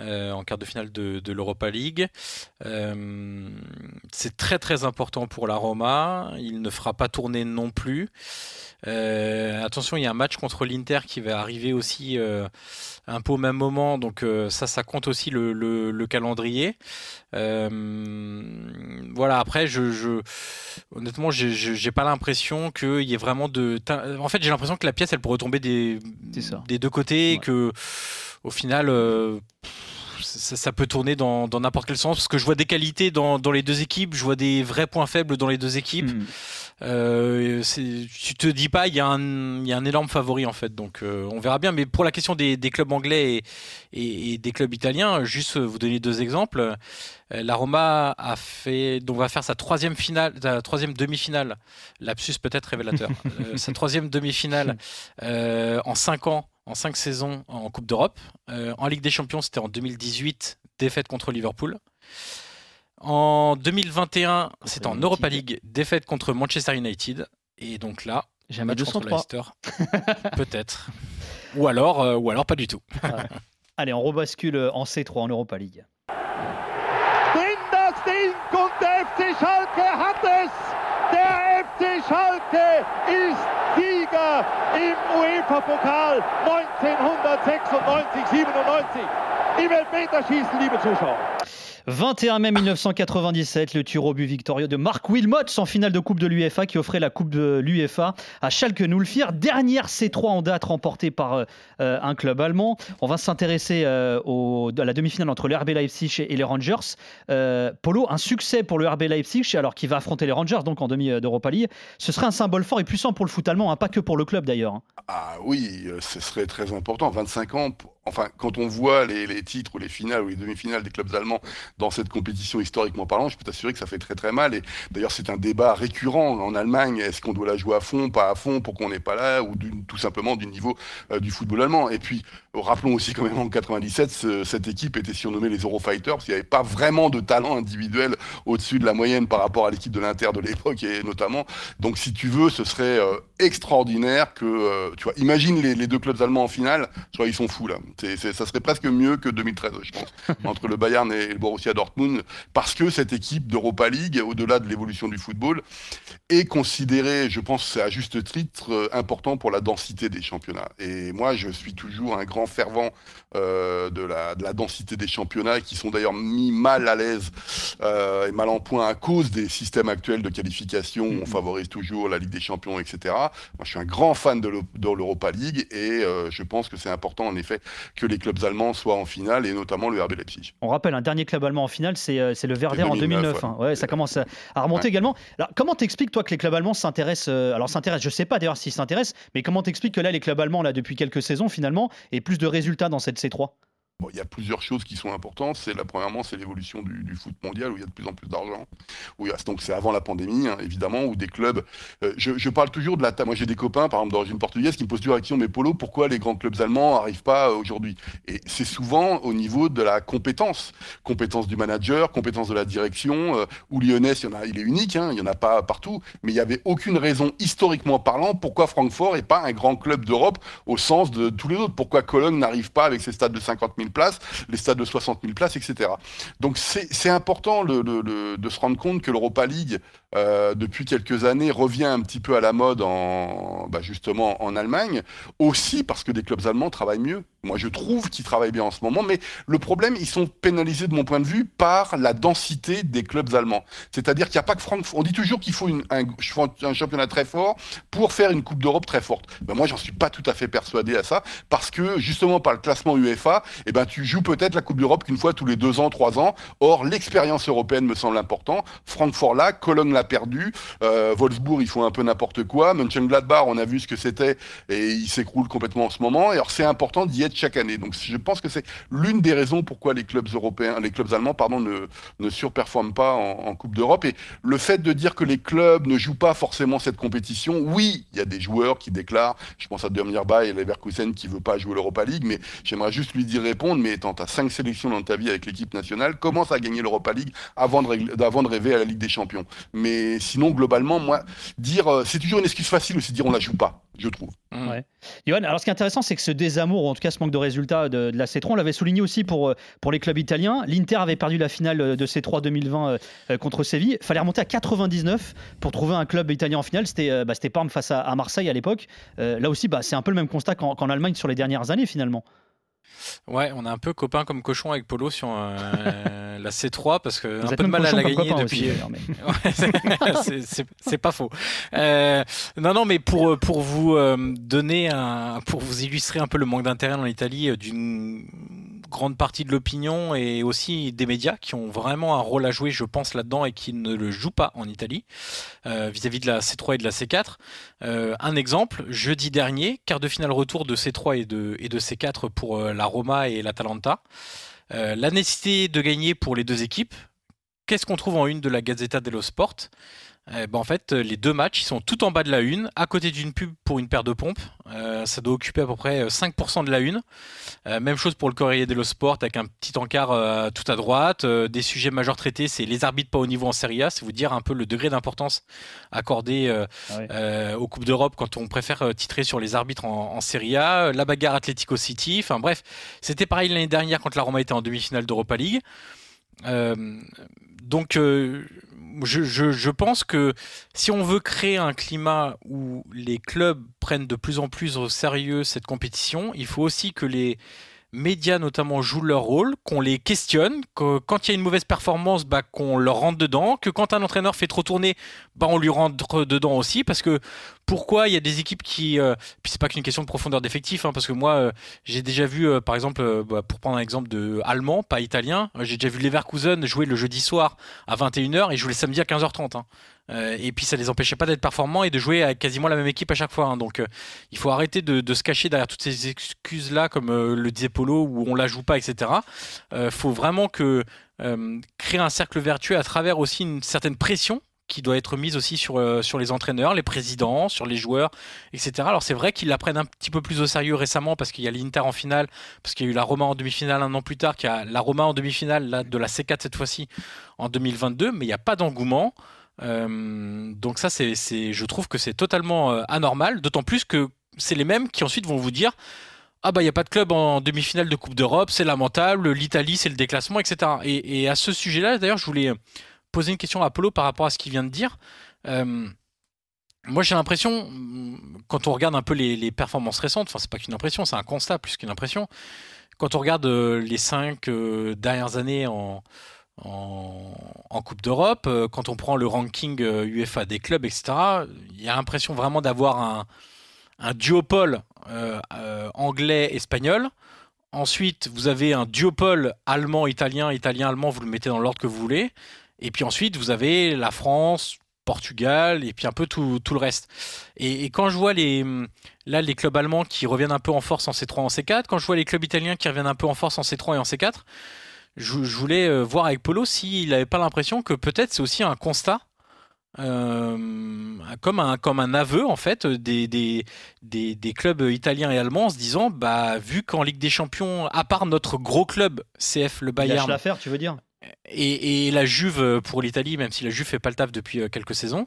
euh, en quart de finale de, de l'Europa League. Euh, c'est très très important pour la Roma. Il ne fera pas tourner non plus. Euh, attention, il y a un match contre l'Inter qui va arriver aussi un peu au même moment, donc ça, ça compte aussi le, le- le calendrier. Voilà, après, je, je- honnêtement, j'ai- pas l'impression qu'il y ait vraiment de. En fait, j'ai l'impression que la pièce, elle pourrait tomber des, deux côtés et que, au final, euh, ça, ça peut tourner dans n'importe quel sens parce que je vois des qualités dans, dans les deux équipes, je vois des vrais points faibles dans les deux équipes. Hmm. Euh, tu te dis pas, il y, a un- il y a un énorme favori en fait, donc euh, on verra bien. Mais pour la question des, des clubs anglais et, et- et des clubs italiens, juste vous donner deux exemples. Euh, La Roma a fait, donc va faire sa troisième finale, sa troisième demi-finale. Lapsus peut-être révélateur. Euh, sa troisième demi-finale euh, en cinq ans, en cinq saisons en Coupe d'Europe. Euh, en Ligue des Champions, c'était en 2018, défaite contre Liverpool. En 2021, c'était en. Europa League, défaite contre Manchester United. Et donc là, Jamais match contre 203. Leicester. Peut-être. Ou alors, euh, ou alors pas du tout. Allez, on rebascule en C3 en Europa League. UEFA-Pokal 1996, 97. Im Elfmeterschießen, liebe Zuschauer. 21 mai 1997, le tir au but victorieux de Mark Wilmots en finale de Coupe de l'UEFA qui offrait la Coupe de l'UEFA à Schalke 04. Dernière C3 en date remportée par euh, un club allemand. On va s'intéresser euh, à la demi-finale entre le RB Leipzig et, les Rangers. Euh, Polo, un succès pour le RB Leipzig alors qu'il va affronter les Rangers donc en demi d'Europa League. Ce serait un symbole fort et puissant pour le foot allemand, hein, pas que pour le club d'ailleurs. hein. Ah oui, ce serait très important. 25 ans, enfin, quand on voit les, titres ou les finales ou les demi-finales des clubs allemands dans cette compétition historiquement parlant, je peux t'assurer que ça fait très très mal. Et d'ailleurs, c'est un débat récurrent en Allemagne. Est-ce qu'on doit la jouer à fond, pas à fond, pour qu'on n'est pas là, ou tout simplement du niveau euh, du football allemand? Et puis, rappelons aussi quand même en 97, cette équipe était surnommée les Eurofighters, parce qu'il n'y avait pas vraiment de talent individuel au-dessus de la moyenne par rapport à l'équipe de l'Inter de l'époque, et notamment. Donc, si tu veux, ce serait euh, extraordinaire que, euh, tu vois, imagine les, deux clubs allemands en finale, crois ils sont fous là. C'est, ça serait presque mieux que 2013, je pense, entre le Bayern et le Borussia Dortmund, parce que cette équipe d'Europa League, au-delà de l'évolution du football, est considérée, je pense, à juste titre, euh, important pour la densité des championnats. Et moi, je suis toujours un grand fervent euh, de, la, de, la, densité des championnats, qui sont d'ailleurs mis mal à l'aise euh, et mal en point à cause des systèmes actuels de qualification. Où on mm-hmm. favorise toujours la Ligue des Champions, etc. Moi, je suis un grand fan de l'Europa League et euh, je pense que c'est important, en effet, que les clubs allemands soient en finale et notamment le RB Leipzig. On rappelle, un dernier club allemand en finale, c'est euh, le Werder en 2009. Ouais. Hein. ouais. ça commence à, remonter également. Alors, comment t'expliques, toi, que les clubs allemands s'intéressent euh, Alors, s'intéressent, je sais pas d'ailleurs s'ils s'intéressent, mais comment t'expliques que là, les clubs allemands, là, depuis quelques saisons, finalement, aient plus de résultats dans cette C3 Il y a plusieurs choses qui sont importantes. C'est la premièrement, c'est l'évolution du, foot mondial où il y a de plus en plus d'argent. Donc c'est avant la pandémie, hein, évidemment, où des clubs. Euh, je, parle toujours de la. Moi, j'ai des copains, par exemple d'origine portugaise, qui me posent toujours la question mais Polo, pourquoi les grands clubs allemands n'arrivent pas euh, aujourd'hui? Et c'est souvent au niveau de la compétence, compétence du manager, compétence de la direction. Euh, où Lyonnais, il, y en a, il est unique, hein, il y en a pas partout, mais il n'y avait aucune raison historiquement parlant pourquoi Francfort n'est pas un grand club d'Europe au sens de tous les autres? Pourquoi Cologne n'arrive pas avec ses stades de 50 000 places, les stades de 60 000 places, etc. Donc c'est important de se rendre compte que l'Europa League, euh, depuis quelques années, revient un petit peu à la mode en, bah justement en Allemagne, aussi parce que des clubs allemands travaillent mieux. Moi, je trouve qu'ils travaillent bien en ce moment, mais le problème, ils sont pénalisés de mon point de vue par la densité des clubs allemands. C'est-à-dire qu'il n'y a pas que Francfort. On dit toujours qu'il faut un, championnat très fort pour faire une Coupe d'Europe très forte. Ben moi, j'en suis pas tout à fait persuadé à ça, parce que justement par le classement UEFA, eh ben tu joues peut-être la Coupe d'Europe qu'une fois tous les deux ans, trois ans. Or, l'expérience européenne me semble important. Francfort là, Cologne l'a perdu, euh, Wolfsburg ils font un peu n'importe quoi, Mönchengladbach on a vu ce que c'était et il s'écroule complètement en ce moment. Et alors c'est important d'y être chaque année. Donc je pense que c'est l'une des raisons pourquoi les clubs européens, les clubs allemands, pardon, ne, ne surperforment pas en, Coupe d'Europe. Et le fait de dire que les clubs ne jouent pas forcément cette compétition, oui, il y a des joueurs qui déclarent, je pense à Bay et Leverkusen qui veut pas jouer l'Europa League, mais j'aimerais juste lui dire répondre, mais étant à cinq sélections dans ta vie avec l'équipe nationale, commence à gagner l'Europa League avant de, avant de rêver à la Ligue des Champions. Mais sinon, globalement, moi, dire, euh, c'est toujours une excuse facile aussi de dire on la joue pas je trouve. Mmh. Ouais. Johan, alors ce qui est intéressant, c'est que ce désamour, ou en tout cas ce manque de résultats de, de la C3, on l'avait souligné aussi pour, euh, pour les clubs italiens. L'Inter avait perdu la finale euh, de C3 2020 euh, contre Séville. Il fallait remonter à 99 pour trouver un club italien en finale. C'était euh, bah, Parme face à, à, Marseille à l'époque. Euh, là aussi, bah, c'est un peu le même constat qu'en qu Allemagne sur les dernières années finalement. Ouais, on est un peu copain comme cochon avec Polo sur euh, la C3 parce que Vous un peu de mal à la gagner depuis. Aussi, mais... c'est pas faux. Euh, non, non, mais pour pour vous euh, donner un, pour vous illustrer un peu le manque d'intérêt en Italie euh, d'une grande partie de l'opinion et aussi des médias qui ont vraiment un rôle à jouer, je pense, là-dedans et qui ne le jouent pas en Italie euh, vis-à-vis -vis de la C3 et de la C4. Euh, un exemple, jeudi dernier, quart de finale retour de C3 et de, et de C4 pour euh, la Roma et l'Atalanta. La nécessité de gagner pour les deux équipes. Qu'est-ce qu'on trouve en une de la Gazzetta dello Sport? Eh ben en fait, les deux matchs, ils sont tout en bas de la une, à côté d'une pub pour une paire de pompes. Euh, ça doit occuper à peu près 5% de la une. Euh, même chose pour le Corriere dello Sport, avec un petit encart euh, tout à droite. Euh, des sujets majeurs traités, c'est les arbitres pas au niveau en Serie A. C'est vous dire un peu le degré d'importance accordé ah oui. aux Coupes d'Europe quand on préfère titrer sur les arbitres en, en Serie A. La bagarre Atlético City. Enfin bref, c'était pareil l'année dernière quand la Roma était en demi-finale d'Europa League. donc je, pense que si on veut créer un climat où les clubs prennent de plus en plus au sérieux cette compétition, il faut aussi que les médias notamment jouent leur rôle, qu'on les questionne, que quand il y a une mauvaise performance, bah, qu'on leur rentre dedans, que quand un entraîneur fait trop tourner, bah, on lui rentre dedans aussi, parce que pourquoi il y a des équipes qui. Euh, puis c'est pas qu'une question de profondeur d'effectif, hein, parce que moi, euh, j'ai déjà vu, euh, par exemple, bah, pour prendre un exemple de allemand, pas italien, j'ai déjà vu Leverkusen jouer le jeudi soir à 21h et jouer le samedi à 15h30. hein. Et puis ça les empêchait pas d'être performants et de jouer avec quasiment la même équipe à chaque fois. hein. Donc il faut arrêter de, se cacher derrière toutes ces excuses-là, comme euh, le disait Polo, où on la joue pas, etc. Faut vraiment que créer un cercle vertueux à travers aussi une certaine pression qui doit être mise aussi sur, euh, sur les entraîneurs, les présidents, sur les joueurs, etc. Alors c'est vrai qu'ils la prennent un petit peu plus au sérieux récemment parce qu'il y a l'Inter en finale, parce qu'il y a eu la Roma en demi-finale un an plus tard, qu'il y a la Roma en demi-finale de la C4 cette fois-ci en 2022, mais il n'y a pas d'engouement. Euh, donc ça, c'est, je trouve que c'est totalement euh, anormal, d'autant plus que c'est les mêmes qui ensuite vont vous dire ah bah il n'y a pas de club en demi-finale de Coupe d'Europe, c'est lamentable, l'Italie c'est le déclassement, etc. Et, et à ce sujet-là, d'ailleurs, je voulais poser une question à Apollo par rapport à ce qu'il vient de dire. Euh, moi j'ai l'impression, mm, quand on regarde un peu les, performances récentes, enfin c'est pas qu'une impression, c'est un constat plus qu'une impression, quand on regarde euh, les cinq euh, dernières années en, en, Coupe d'Europe, quand on prend le ranking UEFA des clubs, etc., il y a l'impression vraiment d'avoir un, un duopole anglais-espagnol. Ensuite, vous avez un duopole allemand-italien, italien-allemand, vous le mettez dans l'ordre que vous voulez. Et puis ensuite, vous avez la France, Portugal, et puis un peu tout, tout le reste. Et, et quand je vois les, là, les clubs allemands qui reviennent un peu en force en C3 en C4, quand je vois les clubs italiens qui reviennent un peu en force en C3 et en C4, je, je voulais euh, voir avec Polo s'il n'avait pas l'impression que peut-être c'est aussi un constat, euh, comme, un, comme un aveu en fait des, des, des, des clubs italiens et allemands en se disant bah vu qu'en Ligue des Champions, à part notre gros club CF le Il lâche Bayern l'affaire, tu veux dire? Et, la Juve euh, pour l'Italie, même si la Juve fait pas le taf depuis euh, quelques saisons,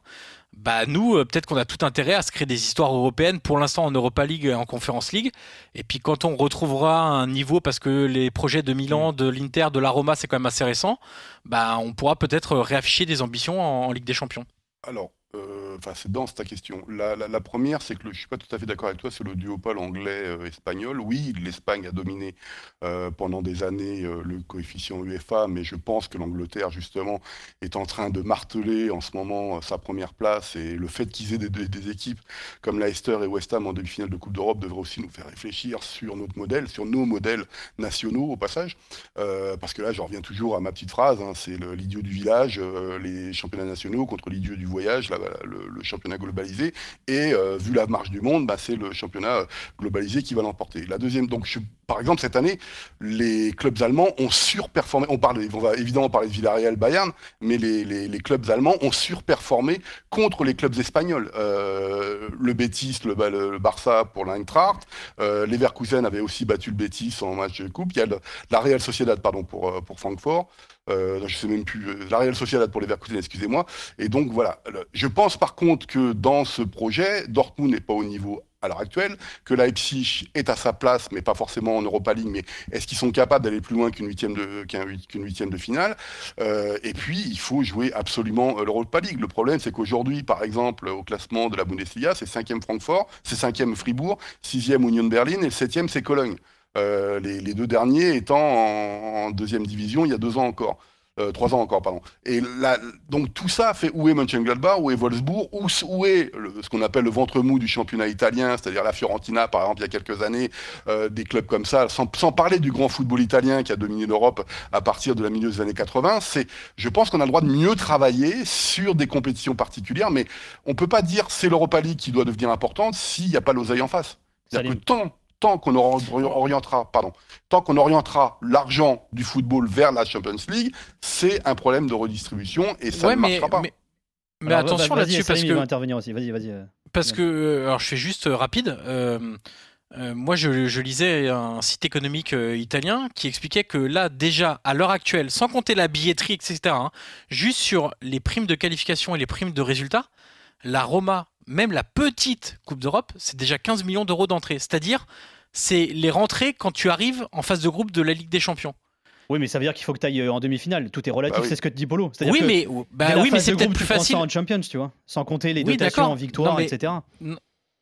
bah nous euh, peut-être qu'on a tout intérêt à se créer des histoires européennes pour l'instant en Europa League et en Conference League. Et puis quand on retrouvera un niveau parce que les projets de Milan, de l'Inter, de la Roma c'est quand même assez récent, bah on pourra peut-être réafficher des ambitions en, en Ligue des Champions. Alors, enfin, c'est dense ta question. La, la- la première, c'est que je suis pas tout à fait d'accord avec toi sur le duopole anglais-espagnol. oui, l'Espagne a dominé euh, pendant des années euh, le coefficient UEFA, mais je pense que l'Angleterre, justement, est en train de marteler en ce moment euh, sa première place. Et le fait qu'ils aient des, équipes comme Leicester et West Ham en demi-finale de Coupe d'Europe devrait aussi nous faire réfléchir sur notre modèle, sur nos modèles nationaux au passage. Euh, parce que là, je reviens toujours à ma petite phrase, hein, c'est l'idiot du village, euh, les championnats nationaux contre l'idiot du voyage, le, championnat globalisé. Et euh, vu la marche du monde, bah, c'est le championnat euh, globalisé qui va l'emporter. La deuxième, donc, par exemple, cette année, les clubs allemands ont surperformé. On, parle, on va évidemment parler de Villarreal, Bayern, mais les, clubs allemands ont surperformé contre les clubs espagnols. Euh, le Betis, le, Ba- le Barça pour l'Eintracht. Euh, Leverkusen avait aussi battu le Betis en match de coupe. Il y a le- la Real Sociedad, pardon, pour, pour Francfort. Euh, je sais même plus. euh, La Real Sociedad pour Leverkusen, excusez-moi. Et donc voilà. Je pense par contre que dans ce projet, Dortmund n'est pas au niveau à l'heure actuelle, que Leipzig est à sa place, mais pas forcément en Europa League, mais est-ce qu'ils sont capables d'aller plus loin qu'une huitième de, qu'un huit- qu'une huitième de finale? Euh, Et puis, il faut jouer absolument euh, l'Europa League. Le problème, c'est qu'aujourd'hui, par exemple, au classement de la Bundesliga, c'est cinquième Francfort, c'est cinquième Fribourg, sixième Union Berlin et le septième, c'est Cologne. Euh, les, les deux derniers étant en, en deuxième division il y a deux ans encore. Euh, trois ans encore, pardon. Et là, donc tout ça fait où est Mönchengladbach, où est Wolfsburg, où, où est le- ce qu'on appelle le ventre mou du championnat italien, c'est-à-dire la Fiorentina, par exemple, il y a quelques années, euh, des clubs comme ça, sans, sans parler du grand football italien qui a dominé l'Europe à partir de la milieu des années 80. C'est, je pense qu'on a le droit de mieux travailler sur des compétitions particulières, mais on peut pas dire c'est l'Europa League qui doit devenir importante s'il n'y a pas l'oseille en face. C'est-à-dire que Salim. tant, tant qu'on ori- orientera, pardon, tant qu'on orientera l'argent du football vers la Champions League, c'est un problème de redistribution et ça Ouais, ne mais, marchera pas. mais, mais Alors, attention vas-y, là-dessus parce que intervenir aussi. Vas-y, vas-y. euh. Parce que, euh, alors je fais juste euh, rapide. euh, euh, moi, je, je lisais un site économique euh, italien qui expliquait que là, déjà, à l'heure actuelle, sans compter la billetterie, etc., hein, juste sur les primes de qualification et les primes de résultats, la Roma, même la petite Coupe d'Europe, c'est déjà 15 millions d'euros d'entrée. C'est-à-dire, c'est les rentrées quand tu arrives en phase de groupe de la Ligue des Champions. Oui, mais ça veut dire qu'il faut que tu ailles en demi-finale. Tout est relatif, Bah oui. c'est ce que te dit Polo. C'est-à-dire Oui, que mais, dès bah, oui, mais c'est peut-être groupe, plus facile. en Champions, tu vois, sans compter les Oui, dotations d'accord. en victoire, Non, mais- etc.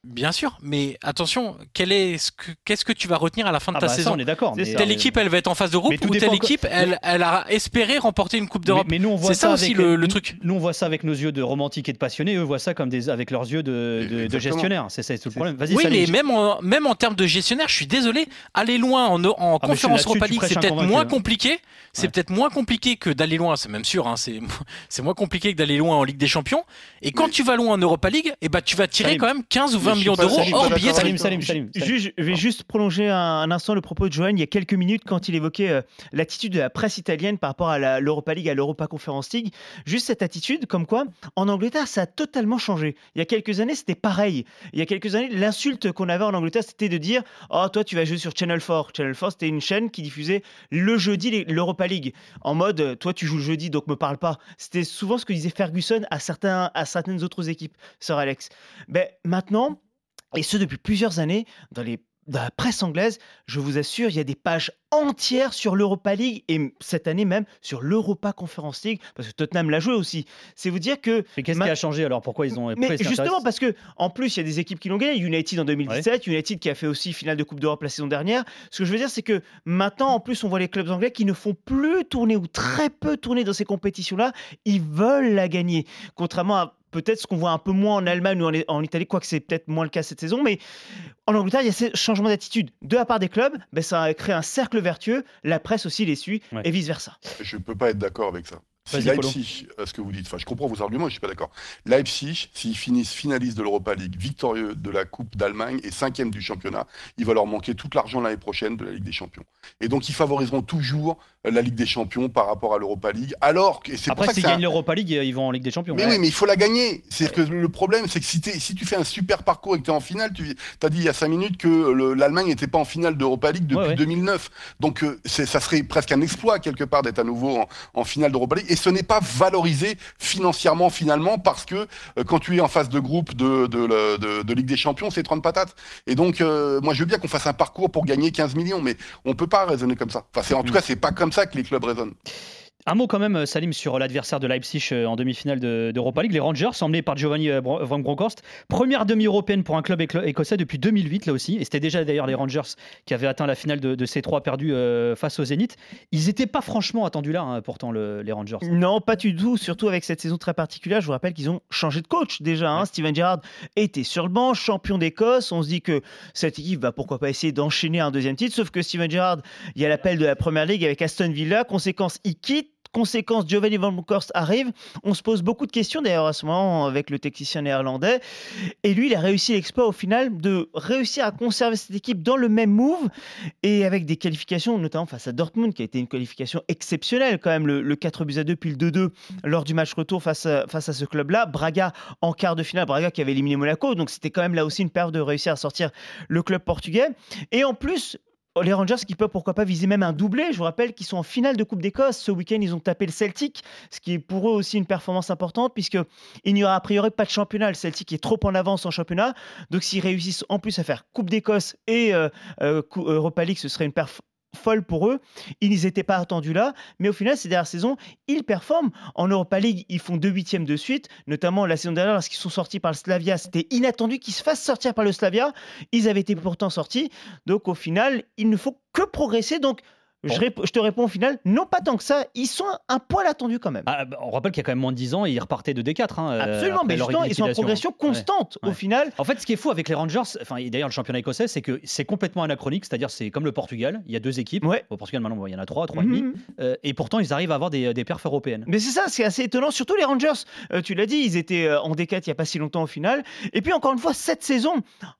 Bien sûr, mais attention, quel est ce que- qu'est-ce que tu vas retenir à la fin de Ah ta bah, ça, saison on est d'accord. C'est ça. Telle équipe, elle va être en phase de groupe ou telle équipe, que- elle, elle a espéré remporter une Coupe d'Europe Mais, mais nous, on voit C'est ça ça aussi avec, le- truc. Nous, on voit ça avec nos yeux de romantiques et de passionnés. Eux voient ça comme des, avec leurs yeux de, de- de Exactement. gestionnaires. C'est ça tout le problème. Vas-y, Oui, mais même en, même en termes de gestionnaire, je suis désolé, aller loin en, en Ah, conférence Europa League, c'est peut-être moins hein. compliqué. C'est Ouais. peut-être moins compliqué que d'aller loin, c'est même sûr. hein, c'est c'est moins compliqué que d'aller loin en Ligue des Champions. Et quand tu vas loin en Europa League, eh ben, tu vas tirer quand même 15 ou Mais 20 je suis millions pas- d'euros hors billetterie. Salim, Salim, Salim. Je vais juste prolonger un, instant le propos de Johan il y a quelques minutes quand il évoquait euh, l'attitude de la presse italienne par rapport à l'Europa League, à l'Europa Conference League. Juste cette attitude, comme quoi en Angleterre ça a totalement changé. Il y a quelques années c'était pareil. Il y a quelques années l'insulte qu'on avait en Angleterre c'était de dire Oh toi tu vas jouer sur Channel 4. Channel 4 c'était une chaîne qui diffusait le jeudi l'Europa League. En mode euh, toi tu joues le jeudi donc me parle pas. C'était souvent ce que disait Ferguson à, certains, à certaines autres équipes, Sir Alex. Ben, maintenant, et ce depuis plusieurs années, dans, les, dans la presse anglaise, je vous assure, il y a des pages entières sur l'Europa League et cette année même sur l'Europa Conference League, parce que Tottenham l'a joué aussi. C'est vous dire que. Mais qu'est-ce Ma- qui a changé alors? Pourquoi ils ont Mais pourquoi justement, parce que en plus, il y a des équipes qui l'ont gagné. United en 2017, United qui a fait aussi finale de Coupe d'Europe la saison dernière. Ce que je veux dire, c'est que maintenant, en plus, on voit les clubs anglais qui ne font plus tourner ou très peu tourner dans ces compétitions-là. Ils veulent la gagner. Contrairement à peut-être ce qu'on voit un peu moins en Allemagne ou en, en Italie, quoique c'est peut-être moins le cas cette saison. Mais en Angleterre, il y a ce changement d'attitude. De la part des clubs, ben, ça a créé un cercle vertueux. La presse aussi les suit Ouais. et vice-versa. Je ne peux pas être d'accord avec ça. Si. Leipzig, euh, ce que vous dites, enfin, je comprends vos arguments, je ne suis pas d'accord. Leipzig, s'ils finissent finalistes de l'Europa League, victorieux de la Coupe d'Allemagne et cinquième du championnat, il va leur manquer tout l'argent l'année prochaine de la Ligue des Champions. Et donc, ils favoriseront toujours la Ligue des Champions par rapport à l'Europa League. Alors que, c'est Après, s'ils un- gagnent l'Europa League, ils vont en Ligue des Champions. mais oui, mais il faut la gagner. C'est que le problème, c'est que si, tu fais un super parcours et que tu es en finale, tu as dit il y a 5 minutes que le- l'Allemagne n'était pas en finale d'Europa League depuis Ouais, ouais. 2009. Donc euh, ça serait presque un exploit quelque part d'être à nouveau en, en finale d'Europa League. Et ce n'est pas valorisé financièrement finalement parce que euh, quand tu es en phase de groupe de, de, le- de- de Ligue des Champions, c'est 30 patates. Et donc euh, moi je veux bien qu'on fasse un parcours pour gagner 15 millions, mais on peut pas raisonner comme ça. Enfin, en tout cas, c'est pas comme ça que les clubs raisonnent. Un mot quand même, Salim, sur l'adversaire de Leipzig euh, en demi-finale de- d'Europa League, les Rangers, emmenés par Giovanni euh, Van Bronckhorst. Première demi-européenne pour un club écossais depuis 2008, là aussi. Et c'était déjà d'ailleurs les Rangers qui avaient atteint la finale de, de ces trois perdus euh, face au Zénith. Ils n'étaient pas franchement attendus là, hein, pourtant, le- les Rangers. Non, pas du tout. Surtout avec cette saison très particulière. Je vous rappelle qu'ils ont changé de coach déjà. hein. Steven Gerrard était sur le banc, champion d'Écosse. On se dit que cette équipe va pourquoi pas essayer d'enchaîner un deuxième titre. Sauf que Steven Gerrard, il y a l'appel de la première ligue avec Aston Villa. Conséquence, il quitte. Conséquence, Giovanni Van Bronckhorst arrive. On se pose beaucoup de questions d'ailleurs à ce moment avec le technicien néerlandais. Et lui, il a réussi l'exploit au final de réussir à conserver cette équipe dans le même move et avec des qualifications, notamment face à Dortmund, qui a été une qualification exceptionnelle quand même, le, le 4 buts à 2 puis le 2-2 lors du match retour face à, face à ce club-là. Braga en quart de finale, Braga qui avait éliminé Monaco, donc c'était quand même là aussi une perte de réussir à sortir le club portugais. Et en plus, les Rangers qui peuvent pourquoi pas viser même un doublé. Je vous rappelle qu'ils sont en finale de Coupe d'Écosse. Ce week-end, ils ont tapé le Celtic, ce qui est pour eux aussi une performance importante puisque il n'y aura a priori pas de championnat. Le Celtic est trop en avance en championnat. Donc s'ils réussissent en plus à faire Coupe d'Écosse et euh, euh, Europa League, ce serait une perf folle pour eux. Ils n'étaient pas attendus là, mais au final, ces dernières saisons, ils performent. En Europa League, ils font deux huitièmes de suite, notamment la saison dernière, lorsqu'ils sont sortis par le Slavia. C'était inattendu qu'ils se fassent sortir par le Slavia. Ils avaient été pourtant sortis. Donc au final, il ne faut que progresser. Donc je, rép- je te réponds au final, non pas tant que ça. Ils sont un poil attendus quand même. Ah, bah, on rappelle qu'il y a quand même moins de 10 ans et ils repartaient de D4. hein, euh, Absolument, mais justement, ils sont en progression Ouais. constante au final. En fait, ce qui est fou avec les Rangers, enfin, et d'ailleurs le championnat écossais, c'est que c'est complètement anachronique, c'est-à-dire c'est comme le Portugal, il y a deux équipes. Ouais. Au Portugal maintenant, bon, il y en a trois, trois et demi, Mhm. Euh, et pourtant ils arrivent à avoir des, des perfs européennes. Mais c'est ça, c'est assez étonnant. Surtout les Rangers, Euh, tu l'as dit, ils étaient euh, en D4 il n'y a pas si longtemps au final. Et puis encore une fois, cette saison,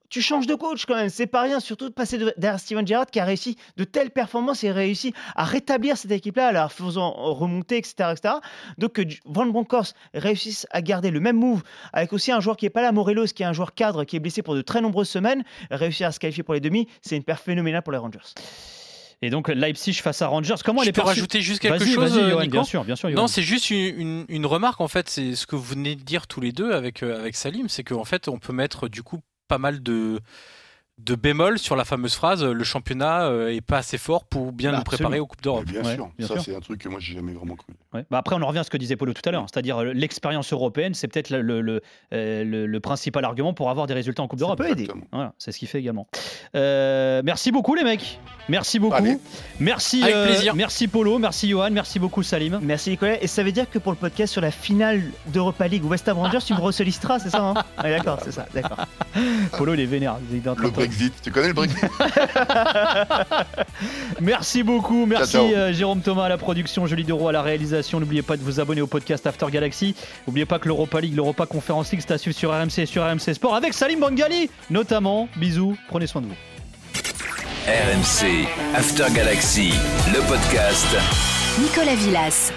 tu changes de coach quand même. C'est pas rien, surtout de passer de- derrière Steven Gerrard qui a réussi de telles performances et réussi à rétablir cette équipe-là, à la faisant remonter, etc. etc. Donc que Van Bronckhorst réussisse à garder le même move avec aussi un joueur qui est pas là, Morelos, qui est un joueur cadre qui est blessé pour de très nombreuses semaines, réussir à se qualifier pour les demi, c'est une perf phénoménale pour les Rangers. Et donc Leipzig face à Rangers, comment elle est peux perçue rajouter juste quelque chose, vas-y, Johan, Nico bien sûr, bien sûr. Johan. Non, c'est juste une, une- une remarque en fait, c'est ce que vous venez de dire tous les deux avec, euh, avec Salim, c'est qu'en fait on peut mettre du coup pas mal de, de bémol sur la fameuse phrase le championnat euh, est pas assez fort pour bien Bah, nous préparer aux Coupes d'Europe. Bien Ouais, sûr, bien ça c'est un truc que moi j'ai jamais vraiment cru. Ouais. Bah après, on en revient à ce que disait Polo tout à l'heure, hein, c'est-à-dire euh, l'expérience européenne, c'est peut-être le, le- le, euh, le- le principal argument pour avoir des résultats en Coupe Ça d'Europe. peut aider. Voilà, c'est ce qu'il fait également. Euh, merci beaucoup les mecs. Merci beaucoup. Allez. Merci, Avec euh, plaisir. merci Polo, merci Johan, merci beaucoup Salim. Merci Nicolas. Et ça veut dire que pour le podcast sur la finale d'Europa League West Ham Rangers, tu me ressolliciteras, c'est ça hein? D'accord, c'est ça, d'accord. Polo il est vénère. il est Brexit, tu connais le Brexit Merci beaucoup, merci Ciao, ciao. euh, Jérôme Thomas à la production, Julie Deroux à la réalisation. N'oubliez pas de vous abonner au podcast After Galaxy. N'oubliez pas que l'Europa League, l'Europa Conference League, c'est à suivre sur RMC et sur RMC Sport avec Salim Bangali notamment. Bisous, prenez soin de vous. RMC After Galaxy, le podcast. Nicolas Villas.